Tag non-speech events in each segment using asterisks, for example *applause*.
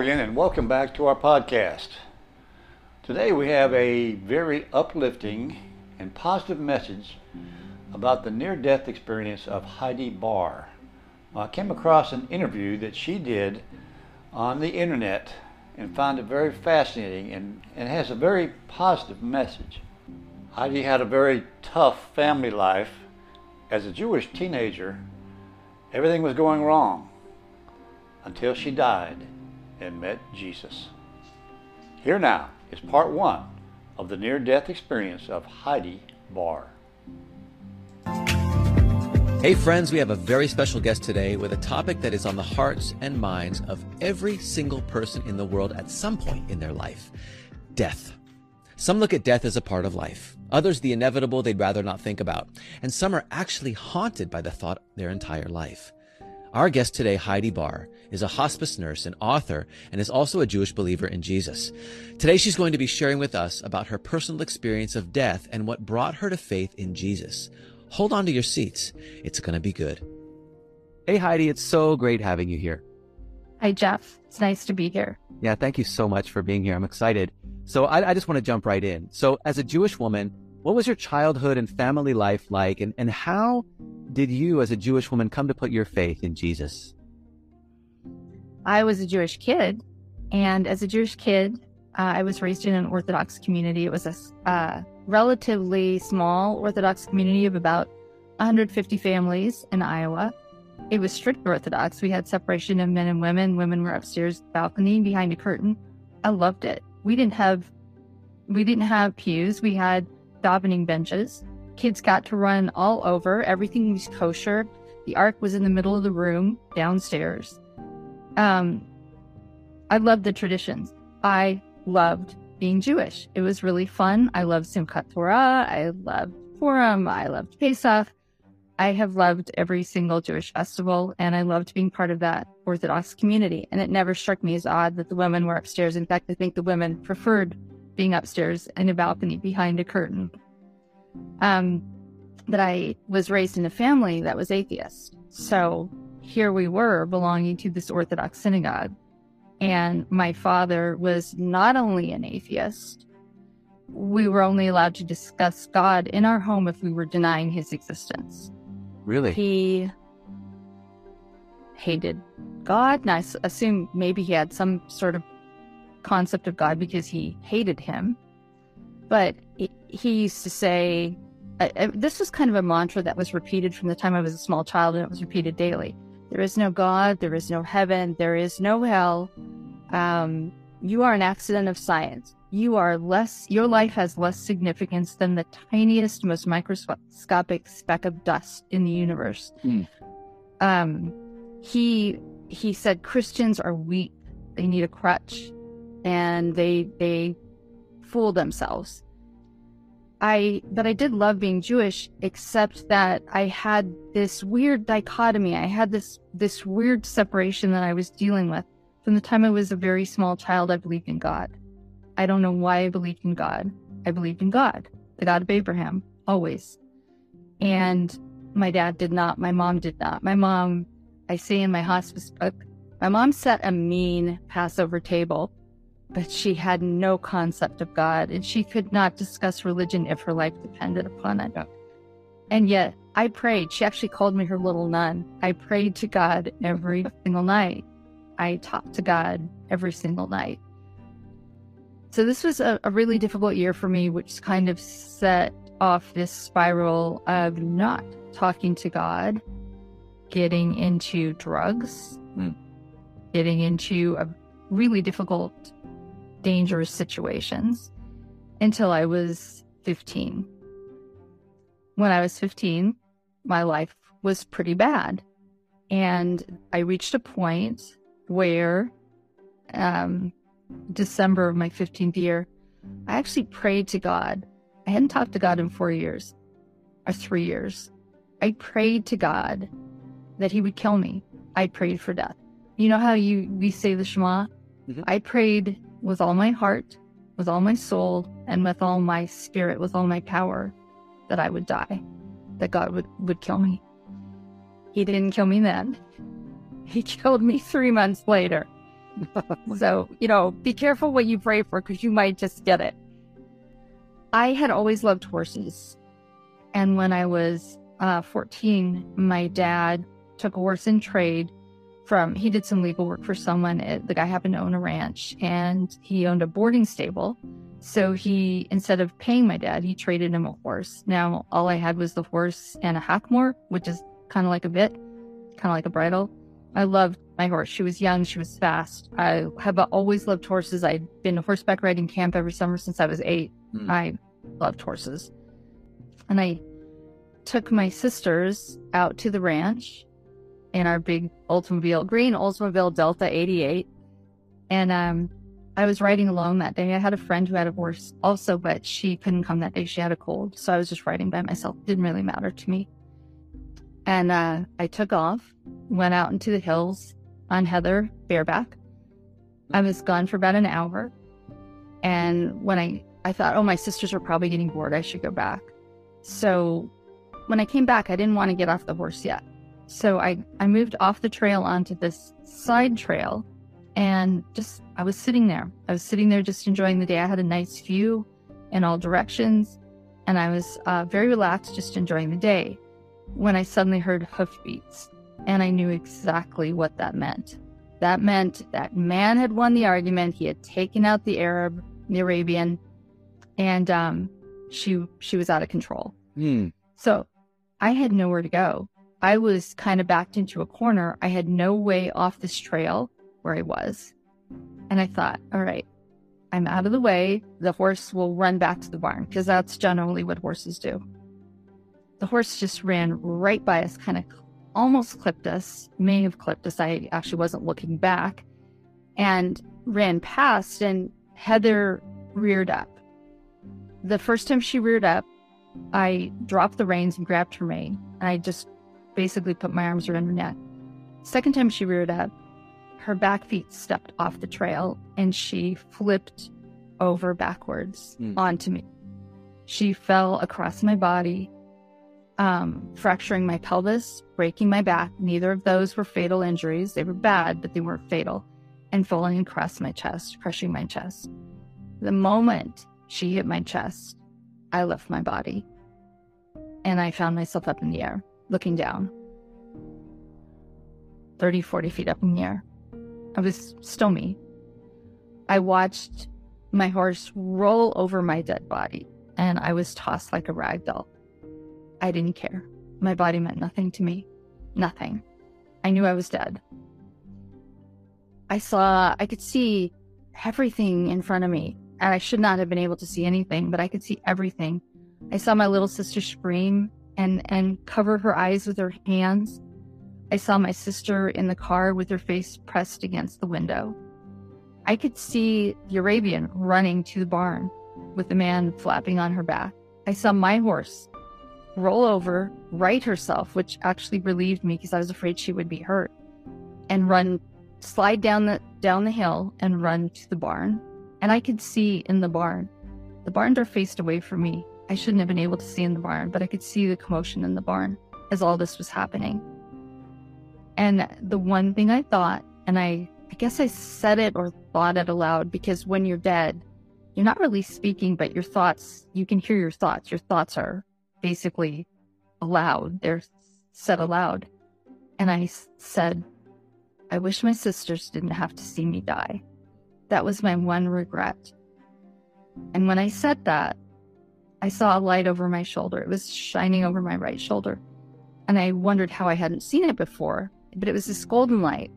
And welcome back to our podcast. Today we have a very uplifting and positive message about the near death experience of Heidi Barr. I came across an interview that she did on the internet and found it very fascinating and, and has a very positive message. Heidi had a very tough family life. As a Jewish teenager, everything was going wrong until she died and met Jesus. Here now is part one of the near death experience of Heidi Barr. Hey, friends, we have a very special guest today with a topic that is on the hearts and minds of every single person in the world at some point in their life death. Some look at death as a part of life, others the inevitable they'd rather not think about, and some are actually haunted by the thought their entire life. Our guest today, Heidi Barr, is a hospice nurse and author and is also a Jewish believer in Jesus. Today she's going to be sharing with us about her personal experience of death and what brought her to faith in Jesus. Hold on to your seats. It's going to be good. Hey, Heidi, it's so great having you here. Hi, Jeff. It's nice to be here. Yeah, thank you so much for being here. I'm excited. So I, I just want to jump right in. So as a Jewish woman, what was your childhood and family life like? And, and how did you, as a Jewish woman, come to put your faith in Jesus? I was a Jewish kid. And as a Jewish kid, uh, I was raised in an Orthodox community. It was a uh, relatively small Orthodox community of about 150 families in Iowa. It was strict Orthodox. We had separation of men and women. Women were upstairs balcony behind a curtain. I loved it. We didn't have we didn't have pews. We had davening benches. Kids got to run all over. Everything was kosher. The ark was in the middle of the room downstairs. Um, I loved the traditions. I loved being Jewish. It was really fun. I loved Simchat Torah. I loved Purim. I loved Pesach. I have loved every single Jewish festival, and I loved being part of that Orthodox community. And it never struck me as odd that the women were upstairs. In fact, I think the women preferred being upstairs in a balcony behind a curtain. Um, that I was raised in a family that was atheist. So here we were belonging to this Orthodox synagogue. And my father was not only an atheist, we were only allowed to discuss God in our home if we were denying his existence. Really? He hated God. And I assume maybe he had some sort of concept of God because he hated him. But he used to say, uh, this was kind of a mantra that was repeated from the time I was a small child and it was repeated daily. There is no God, there is no heaven, there is no hell. Um, you are an accident of science. You are less, your life has less significance than the tiniest, most microscopic speck of dust in the universe. Mm. Um, he, he said Christians are weak. They need a crutch and they, they fool themselves. I but I did love being Jewish, except that I had this weird dichotomy. I had this this weird separation that I was dealing with. From the time I was a very small child, I believed in God. I don't know why I believed in God. I believed in God, the God of Abraham, always. And my dad did not. My mom did not. My mom, I say in my hospice book, my mom set a mean Passover table but she had no concept of God and she could not discuss religion if her life depended upon it. And yet I prayed. She actually called me her little nun. I prayed to God every single night. I talked to God every single night. So this was a, a really difficult year for me, which kind of set off this spiral of not talking to God, getting into drugs, mm. getting into a really difficult dangerous situations until I was 15. When I was 15, my life was pretty bad. And I reached a point where, um, December of my 15th year, I actually prayed to God. I hadn't talked to God in four years or three years. I prayed to God that He would kill me. I prayed for death. You know how you we say the Shema? Mhm. I prayed with all my heart, with all my soul, and with all my spirit, with all my power, that I would die, that God would, would kill me. He didn't kill me then. *laughs* He killed me three months later. *laughs* so, you know, be careful what you pray for because you might just get it. I had always loved horses. And when I was uh, 14, my dad took a horse in trade from, he did some legal work for someone. It, the guy happened to own a ranch and he owned a boarding stable. So he, instead of paying my dad, he traded him a horse. Now, all I had was the horse and a hackamore, which is kind of like a bit, kind of like a bridle. I loved my horse. She was young, she was fast. I have always loved horses. I'd been to horseback riding camp every summer since I was eight. Hmm. I loved horses. And I took my sisters out to the ranch in our big Oldsmobile, green Oldsmobile Delta 88. And um, I was riding alone that day. I had a friend who had a horse also, but she couldn't come that day. She had a cold. So I was just riding by myself. It didn't really matter to me. And uh, I took off, went out into the hills on Heather bareback. I was gone for about an hour. And when I, I thought, oh, my sisters are probably getting bored. I should go back. So when I came back, I didn't want to get off the horse yet. So I, I moved off the trail onto this side trail and just, I was sitting there. I was sitting there just enjoying the day. I had a nice view in all directions and I was uh, very relaxed, just enjoying the day when I suddenly heard hoofbeats and I knew exactly what that meant. That meant that man had won the argument. He had taken out the Arab, the Arabian, and um, she she was out of control. Hmm. So I had nowhere to go. I was kind of backed into a corner. I had no way off this trail where I was. And I thought, all right, I'm out of the way. The horse will run back to the barn because that's generally what horses do. The horse just ran right by us, kind of almost clipped us, may have clipped us. I actually wasn't looking back and ran past, and Heather reared up. The first time she reared up, I dropped the reins and grabbed her mane, and I just basically put my arms around her neck. Second time she reared up, her back feet stepped off the trail and she flipped over backwards Mm. onto me. She fell across my body, um, fracturing my pelvis, breaking my back. Neither of those were fatal injuries. They were bad, but they weren't fatal. And falling across my chest, crushing my chest. The moment she hit my chest, I left my body. And I found myself up in the air, looking down. 30, 40 feet up in the air. I was still me. I watched my horse roll over my dead body, and I was tossed like a rag doll. I didn't care. My body meant nothing to me. Nothing. I knew I was dead. I saw, I could see everything in front of me, and I should not have been able to see anything, but I could see everything. I saw my little sister scream and, and cover her eyes with her hands. I saw my sister in the car with her face pressed against the window. I could see the Arabian running to the barn with the man flapping on her back. I saw my horse roll over, right herself, which actually relieved me because I was afraid she would be hurt, and run, slide down the down the hill and run to the barn. And I could see in the barn. The barn door faced away from me. I shouldn't have been able to see in the barn, but I could see the commotion in the barn as all this was happening. And the one thing I thought, and I, I guess I said it or thought it aloud because when you're dead, you're not really speaking, but your thoughts, you can hear your thoughts. Your thoughts are basically aloud, they're said aloud. And I said, I wish my sisters didn't have to see me die. That was my one regret. And when I said that, I saw a light over my shoulder. It was shining over my right shoulder. And I wondered how I hadn't seen it before, but it was this golden light.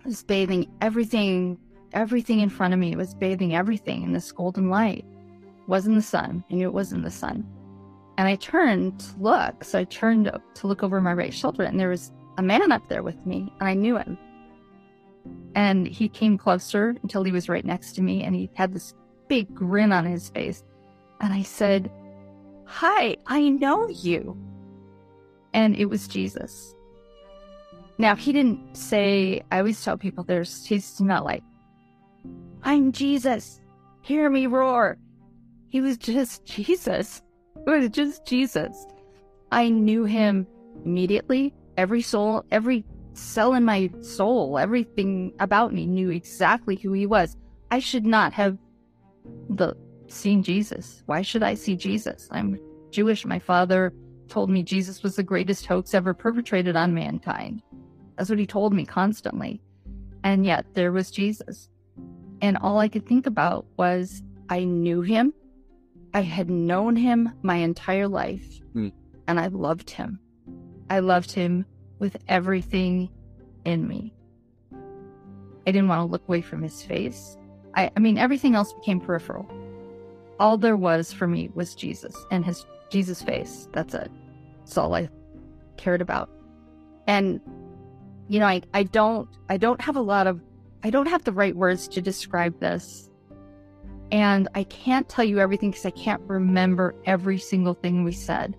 It was bathing everything everything in front of me. It was bathing everything in this golden light. It wasn't the sun. I knew it wasn't the sun. And I turned to look. So I turned to look over my right shoulder, and there was a man up there with me, and I knew him. And he came closer until he was right next to me, and he had this big grin on his face. And I said, Hi, I know you. And it was Jesus. Now, he didn't say, I always tell people there's, he's not like, I'm Jesus, hear me roar. He was just Jesus. It was just Jesus. I knew him immediately. Every soul, every cell in my soul, everything about me knew exactly who he was. I should not have the seen Jesus. Why should I see Jesus? I'm Jewish. My father told me Jesus was the greatest hoax ever perpetrated on mankind. That's what he told me constantly. And yet there was Jesus. And all I could think about was I knew him. I had known him my entire life. Mm. And I loved him. I loved him with everything in me. I didn't want to look away from his face. I, I mean, everything else became peripheral. All there was for me was Jesus and his Jesus face. That's it. That's all I cared about. And, you know, I, I don't, I don't have a lot of, I don't have the right words to describe this. And I can't tell you everything because I can't remember every single thing we said.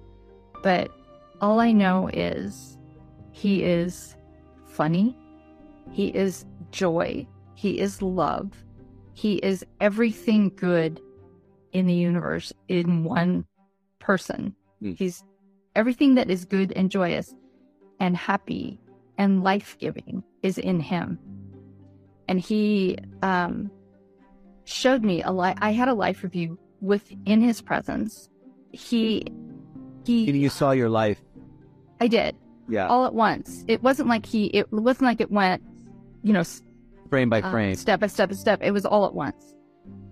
But all I know is he is funny. He is joy. He is love. He is everything good in the universe in one person. Mm. He's everything that is good and joyous and happy and life giving is in him. And he um, showed me a life. I had a life review within his presence. He, he, You saw your life. I did Yeah. all at once. It wasn't like he, it wasn't like it went, you know, frame by uh, frame. step by step by step. It was all at once.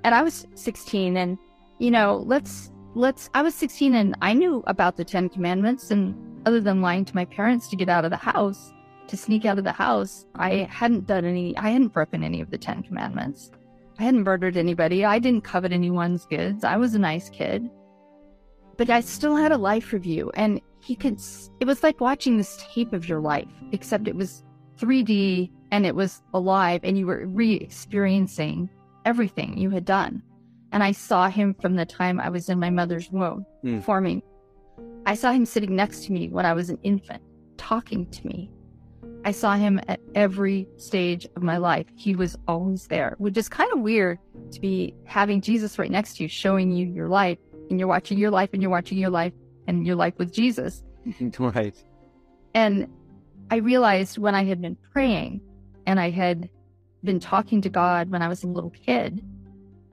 And I was 16 and, you know, let's, let's, I was 16 and I knew about the 10 commandments and other than lying to my parents to get out of the house, to sneak out of the house, I hadn't done any, I hadn't broken any of the 10 commandments. I hadn't murdered anybody. I didn't covet anyone's goods. I was a nice kid. But I still had a life review and he could, it was like watching this tape of your life, except it was 3D and it was alive and you were re experiencing everything you had done. And I saw him from the time I was in my mother's womb Hmm. forming. I saw him sitting next to me when I was an infant, talking to me. I saw him at every stage of my life. He was always there, which is kind of weird to be having Jesus right next to you, showing you your life, and you're watching your life, and you're watching your life, and your life with Jesus. *laughs* right. And I realized when I had been praying and I had been talking to God when I was a little kid,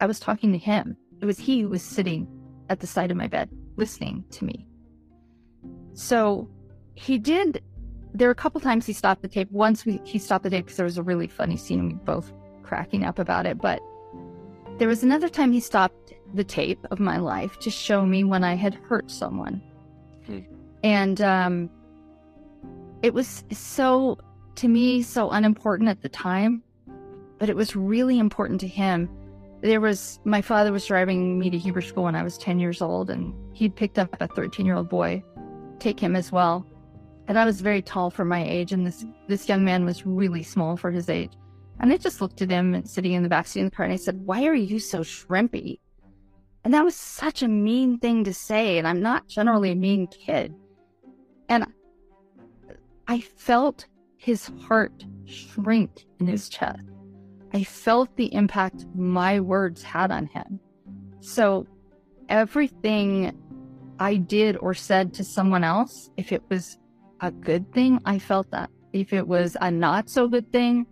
I was talking to him. It was he who was sitting at the side of my bed listening to me. So he did, there were a couple times he stopped the tape. Once we, he stopped the tape because there was a really funny scene and we both cracking up about it. But there was another time he stopped the tape of my life to show me when I had hurt someone. Hmm. And um, it was so, to me, so unimportant at the time, but it was really important to him. There was, my father was driving me to Hebrew school when I was 10 years old, and he'd picked up a 13 year old boy, take him as well. And I was very tall for my age, and this, this young man was really small for his age. And I just looked at him sitting in the backseat of the car, and I said, Why are you so shrimpy? And that was such a mean thing to say, and I'm not generally a mean kid. And I felt his heart shrink in his chest. I felt the impact my words had on him. So everything I did or said to someone else, if it was a good thing, I felt that. If it was a not so good thing,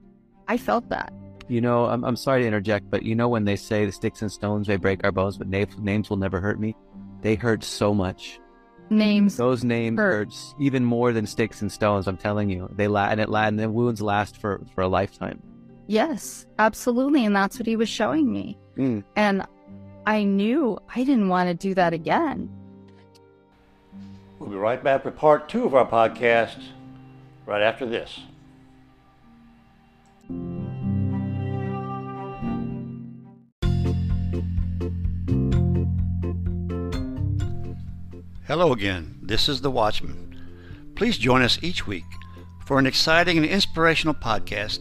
I felt that. You know, I'm, I'm sorry to interject, but you know when they say the sticks and stones may break our bones, but names, names will never hurt me? They hurt so much. Names. Those names Hurt. hurt even more than sticks and stones. I'm telling you, they la- and it la- and the wounds last for for a lifetime. Yes, absolutely. And that's what he was showing me. Mm. And I knew I didn't want to do that again. We'll be right back with part two of our podcast right after this. Hello again. This is The Watchman. Please join us each week for an exciting and inspirational podcast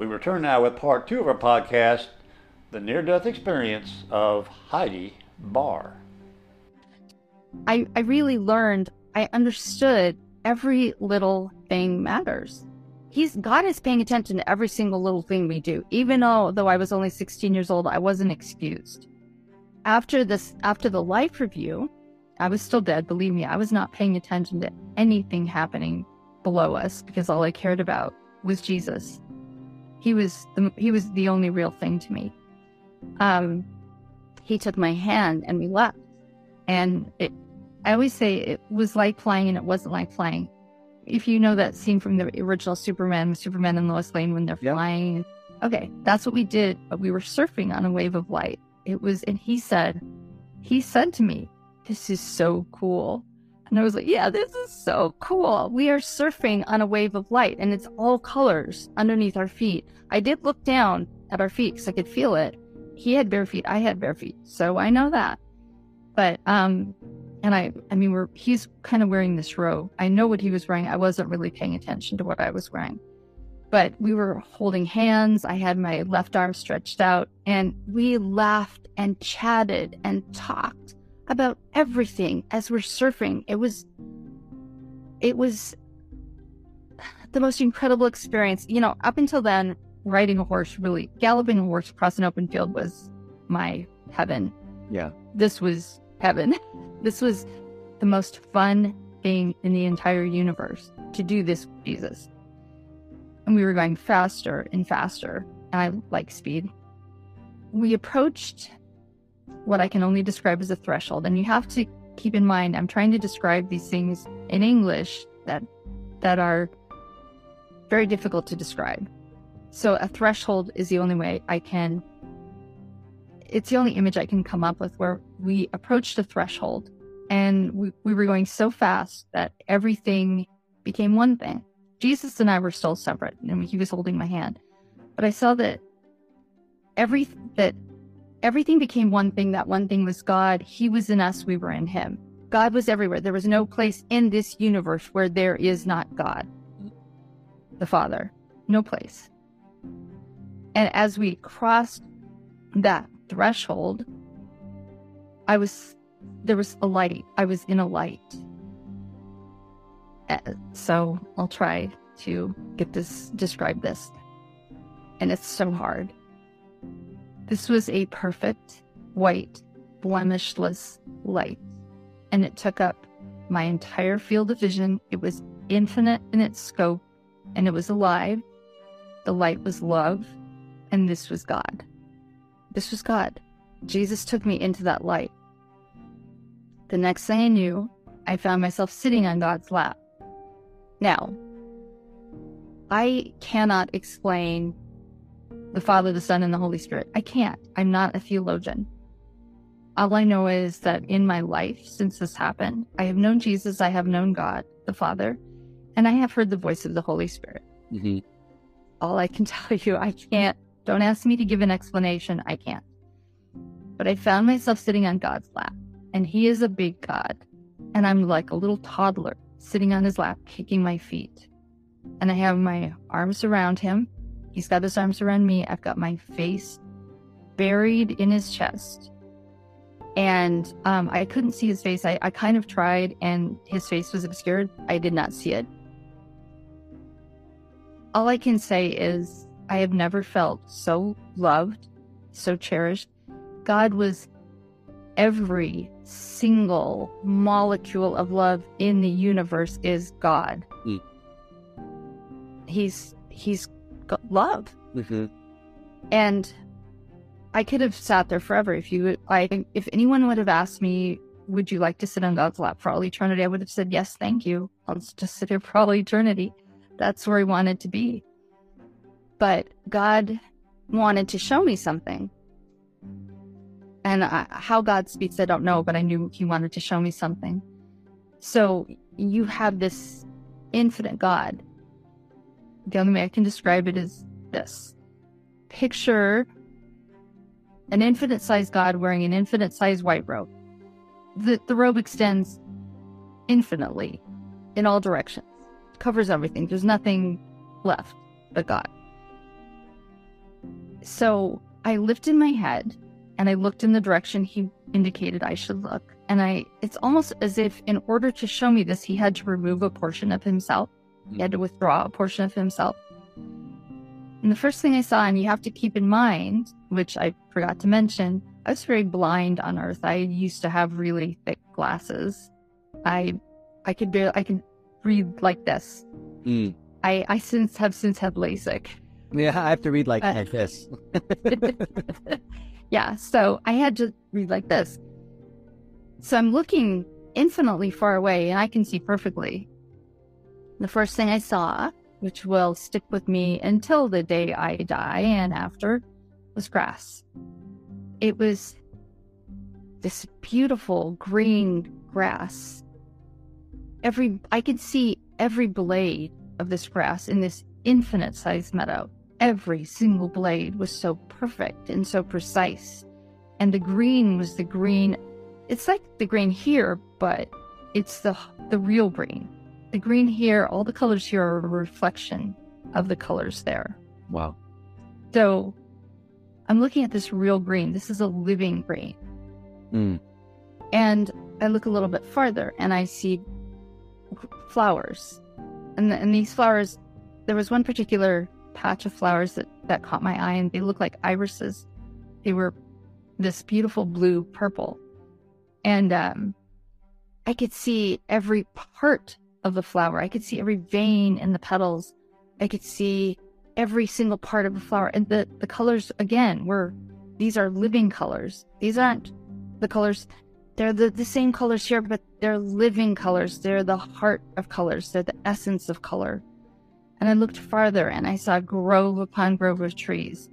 We return now with part two of our podcast, The Near Death Experience of Heidi Barr. I, I really learned, I understood every little thing matters. He's God is paying attention to every single little thing we do. Even though though I was only 16 years old, I wasn't excused. After this after the life review, I was still dead, believe me. I was not paying attention to anything happening below us because all I cared about was Jesus. He was the he was the only real thing to me. Um he took my hand and we left. And it I always say it was like flying and it wasn't like flying. If you know that scene from the original Superman, Superman and Lois Lane when they're Yep. flying, okay, that's what we did. But we were surfing on a wave of light. It was, and he said, he said to me, "This is so cool." And I was like, "Yeah, this is so cool. We are surfing on a wave of light, and it's all colors underneath our feet." I did look down at our feet because I could feel it. He had bare feet. I had bare feet, so I know that. But um, and I, I mean, we're he's kind of wearing this robe. I know what he was wearing. I wasn't really paying attention to what I was wearing, but we were holding hands. I had my left arm stretched out, and we laughed and chatted and talked about everything as we're surfing. It was, it was the most incredible experience. You know, up until then, riding a horse, really galloping a horse across an open field was my heaven Yeah. this was heaven. *laughs* This was the most fun thing in the entire universe to do this with Jesus. And we were going faster and faster. And I like speed. We approached what I can only describe as a threshold. And you have to keep in mind, I'm trying to describe these things in English that that are very difficult to describe. So a threshold is the only way I can it's the only image I can come up with where we approached a threshold and we, we were going so fast that everything became one thing. Jesus and I were still separate and he was holding my hand. But I saw that every that everything became one thing. That one thing was God. He was in us, we were in him. God was everywhere. There was no place in this universe where there is not God. The Father. No place. And as we crossed that threshold, I was, there was a light. I was in a light. Uh, So I'll try to get this, describe this. And it's so hard. This was a perfect, white, blemishless light. And it took up my entire field of vision. It was infinite in its scope and it was alive. The light was love, and this was God. This was God. Jesus took me into that light. The next thing I knew, I found myself sitting on God's lap. Now, I cannot explain the Father, the Son, and the Holy Spirit. I can't. I'm not a theologian. All I know is that in my life since this happened, I have known Jesus, I have known God, the Father, and I have heard the voice of the Holy Spirit hmm all I can *laughs* tell you. I can't, don't ask me to give an explanation. I can't. But I found myself sitting on God's lap, and He is a big God. And I'm like a little toddler sitting on His lap, kicking my feet. And I have my arms around Him. He's got His arms around me. I've got my face buried in His chest. And um, I couldn't see His face. I, I kind of tried, and His face was obscured. I did not see it all I can say is I have never felt so loved, so cherished. God was every single molecule of love in the universe is God. Mm. He's he's love. hmm And I could have sat there forever. If you, I, if anyone would have asked me, would you like to sit on God's lap for all eternity? I would have said, yes, thank you. I'll just sit here for all eternity. That's where I wanted to be. But God wanted to show me something. And I, how God speaks, I don't know, but I knew He wanted to show me something. So you have this infinite God. The only way I can describe it is this picture an infinite sized God wearing an infinite sized white robe. The, the robe extends infinitely in all directions, covers everything. There's nothing left but God. So I lifted my head and I looked in the direction he indicated I should look. And I, it's almost as if in order to show me this, he had to remove a portion of himself. He had to withdraw a portion of himself. And the first thing I saw, and you have to keep in mind, which I forgot to mention, I was very blind on Earth. I used to have really thick glasses. I, I could barely, I could read like this. Mm. I, I since have since had LASIK. Yeah, I have to read like, Uh, like this. *laughs* *laughs* yeah, so I had to read like this. So I'm looking infinitely far away and I can see perfectly. The first thing I saw, which will stick with me until the day I die and after, was grass. It was this beautiful green grass. Every I could see every blade of this grass in this infinite sized meadow. Every single blade was so perfect and so precise. And the green was the green. It's like the green here, but it's the the real green. The green here, all the colors here are a reflection of the colors there. Wow. So I'm looking at this real green. This is a living green. Mm. And I look a little bit farther and I see flowers. And, and these flowers, there was one particular patch of flowers that, that caught my eye and they looked like irises. They were this beautiful blue purple. And um, I could see every part of the flower. I could see every vein in the petals. I could see every single part of the flower. And the, the colors, again, were these are living colors. These aren't the colors. They're the, the same colors here, but they're living colors. They're the heart of colors. They're the essence of color. And I looked farther and I saw grove upon grove of trees.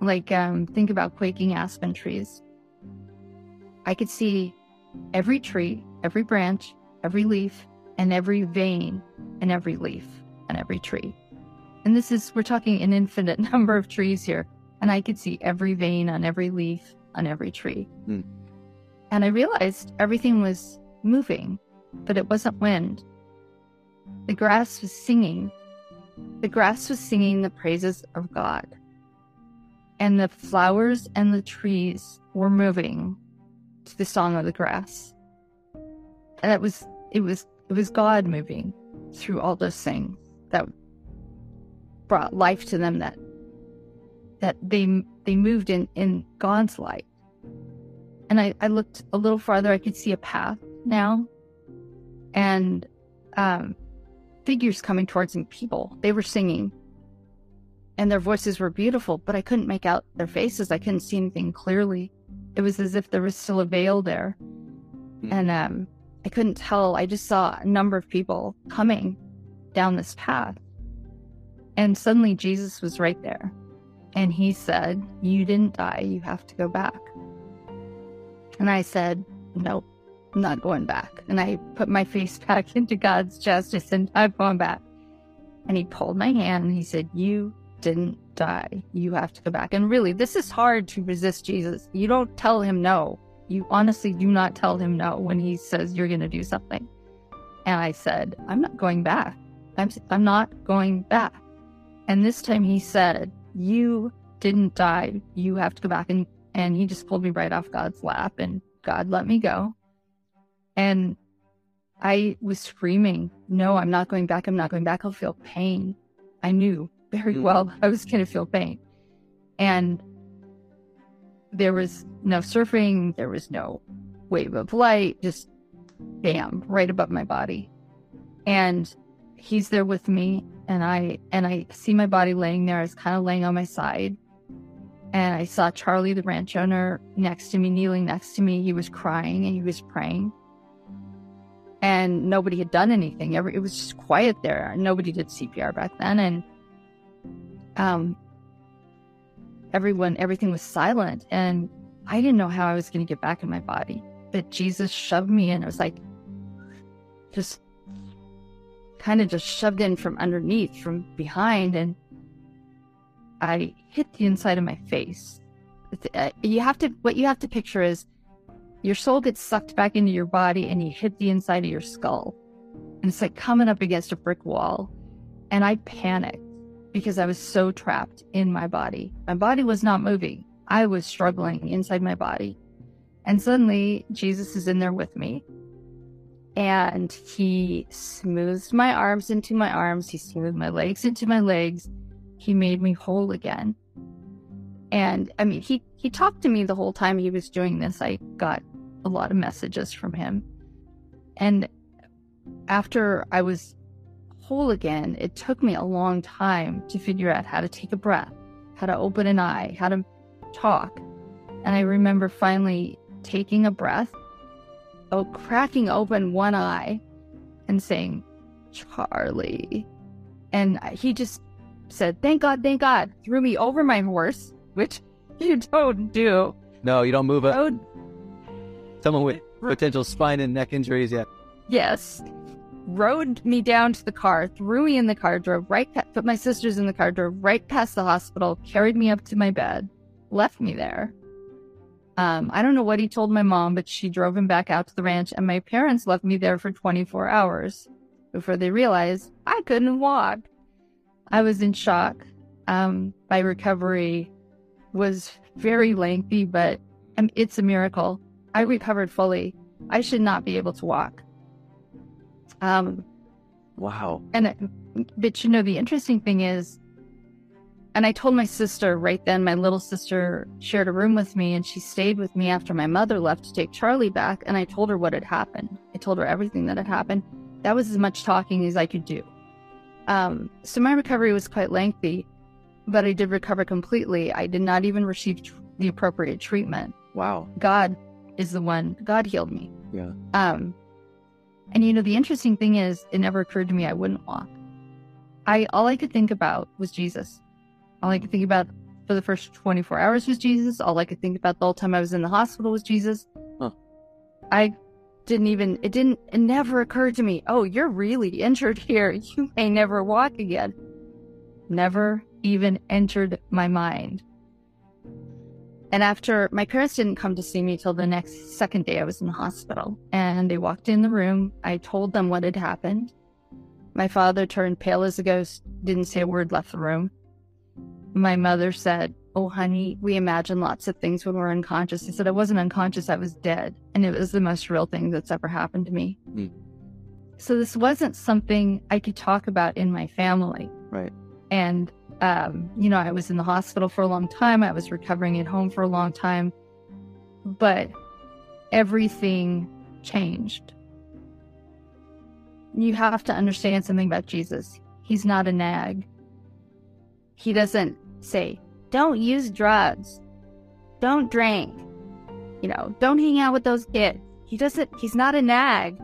Like, um, think about quaking aspen trees. I could see every tree, every branch, every leaf, and every vein and every leaf and every tree. And this is, we're talking an infinite *laughs* number of trees here. And I could see every vein on every leaf on every tree. Hmm. And I realized everything was moving, but it wasn't wind. The grass was singing. The grass was singing the praises of God. And the flowers and the trees were moving to the song of the grass. And it was, it was, it was God moving through all those things that brought life to them that that they they moved in in God's light. And I, I looked a little farther, I could see a path now. And um figures coming towards me, people. They were singing. And their voices were beautiful, but I couldn't make out their faces. I couldn't see anything clearly. It was as if there was still a veil there. Hmm. And um I couldn't tell. I just saw a number of people coming down this path. And suddenly Jesus was right there. And he said, You didn't die. You have to go back. And I said, Nope, I'm not going back. And I put my face *laughs* back into God's chest. I said, I'm going back. And he pulled my hand and he said, You didn't die. You have to go back. And really, this is hard to resist Jesus. You don't tell him no. You honestly do not tell him no when he says you're going to do something. And I said, I'm not going back. I'm, I'm not going back. And this time he said, You didn't die. You have to go back. And, and he just pulled me right off God's lap, and God let me go. And I was screaming, No, I'm not going back. I'm not going back. I'll feel pain. I knew very Mm. well I was going to feel pain. And there was no surfing, there was no wave of light, just bam, right above my body. And he's there with me and I and I see my body laying there. I was kind of laying on my side. and I saw Charlie, the ranch owner, next to me, kneeling next to me. He was crying and he was praying. And nobody had done anything. It was just quiet there. Nobody did CPR back then. And um, everyone, everything was silent. And I didn't know how I was going to get back in my body. But Jesus shoved me in. It was like, just kind of just shoved in from underneath, from behind. And I hit the inside of my face. Uh, you have to, what you have to picture is your soul gets sucked back into your body and you hit the inside of your skull. And it's like coming up against a brick wall. And I panicked because I was so trapped in my body. My body was not moving. I was struggling inside my body. And suddenly Jesus is in there with me. And he smoothed my arms into my arms. He smoothed my legs into my legs. He made me whole again. And I mean, he, he talked to me the whole time he was doing this. I got a lot of messages from him. And after I was whole again, it took me a long time to figure out how to take a breath, how to open an eye, how to talk. And I remember finally taking a breath, oh, cracking open one eye and saying, Charlie. And he just said, Thank God, thank God, threw me over my horse, which *laughs* you don't do. No, you don't move it. Rode, oh. Someone with potential spine and neck injuries, yeah. yes. Rode me down to the car, threw me in the car, drove right, pa- put my sisters in the car, drove right past the hospital, carried me up to my bed, left me there. Um, I don't know what he told my mom, but she drove him back out to the ranch, and my parents left me there for 24 hours before they realized I couldn't walk. I was in shock. Um, my recovery was very lengthy, but um, it's a miracle. I recovered fully. I should not be able to walk. Um, Wow. and but you know the interesting thing is, and I told my sister right then. My little sister shared a room with me, and she stayed with me after my mother left to take Charlie back. And I told her what had happened. I told her everything that had happened. That was as much talking as I could do. Um, so my recovery was quite lengthy, but I did recover completely. I did not even receive tr- the appropriate treatment. Wow. God is the one. God healed me. Yeah. Um, and you know, the interesting thing is, it never occurred to me I wouldn't walk. I all I could think about was Jesus. All I could think about for the first 24 hours was Jesus. All I could think about the whole time I was in the hospital was Jesus. Huh. I didn't even. It didn't. It never occurred to me. Oh, you're really injured here. You may never walk again. Never even entered my mind. And after my parents didn't come to see me till the next second day I was in the hospital. And they walked in the room. I told them what had happened. My father turned pale as a ghost, didn't say a word, left the room. My mother said, Oh, honey, we imagine lots of things when we're unconscious. I said, I wasn't unconscious, I was dead. And it was the most real thing that's ever happened to me. Hmm. So this wasn't something I could talk about in my family. Right. And, um, you know, I was in the hospital for a long time. I was recovering at home for a long time. But everything changed. You have to understand something about Jesus. He's not a nag. He doesn't say, don't use drugs, don't drink, you know, don't hang out with those kids. He doesn't, he's not a nag.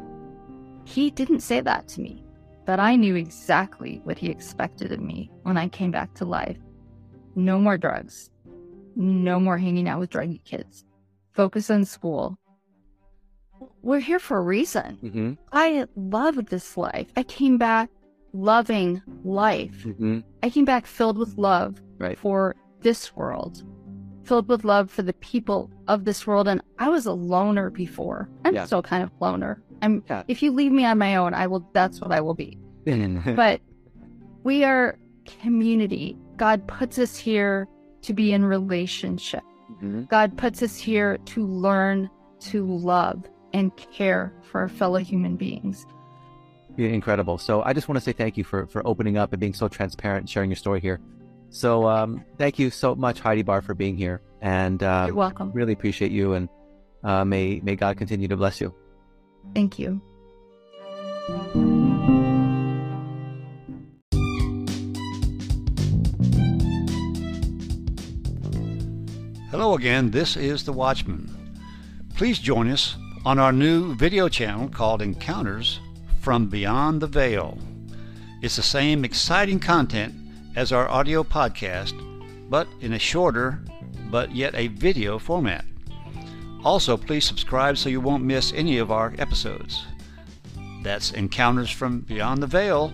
He didn't say that to me, but I knew exactly what he expected of me when I came back to life. No more drugs, no more hanging out with druggy kids, focus on school. We're here for a reason. Mm-hmm. I loved this life. I came back loving life. Mm-hmm. I came back filled with love Right. for this world, filled with love for the people of this world. And I was a loner before. I'm Yeah. still kind of loner. I'm. Yeah. If you leave me on my own, I will. That's what I will be. *laughs* But we are community. God puts us here to be in relationship. Mhm. God puts us here to learn to love and care for our fellow human beings. Incredible. So I just want to say thank you for for opening up and being so transparent and sharing your story here. So um, thank you so much, Heidi Barr, for being here, and uh, You're welcome. really appreciate you. And uh, may may God continue to bless you. Thank you. Hello again, this is The Watchman. Please join us on our new video channel called Encounters from Beyond the Veil. It's the same exciting content as our audio podcast, but in a shorter, but yet a video format. Also, please subscribe so you won't miss any of our episodes. That's Encounters from Beyond the Veil,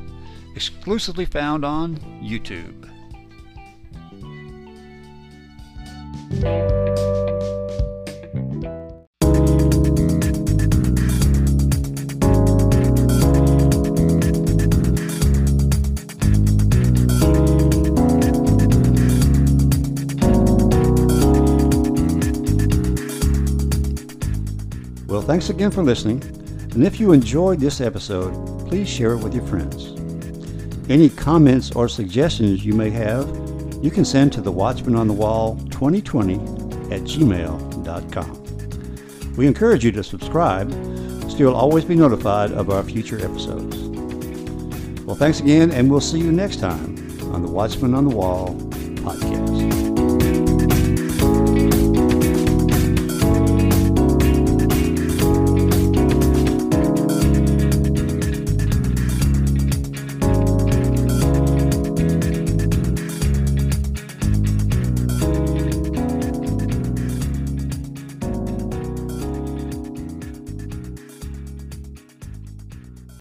exclusively found on YouTube. Thanks again for listening. And if you enjoyed this episode, please share it with your friends. Any comments or suggestions you may have, you can send to the Watchman on the Wall 2020 at gmail.com. We encourage you to subscribe so you'll always be notified of our future episodes. Well, thanks again, and we'll see you next time on the Watchman on the Wall podcast.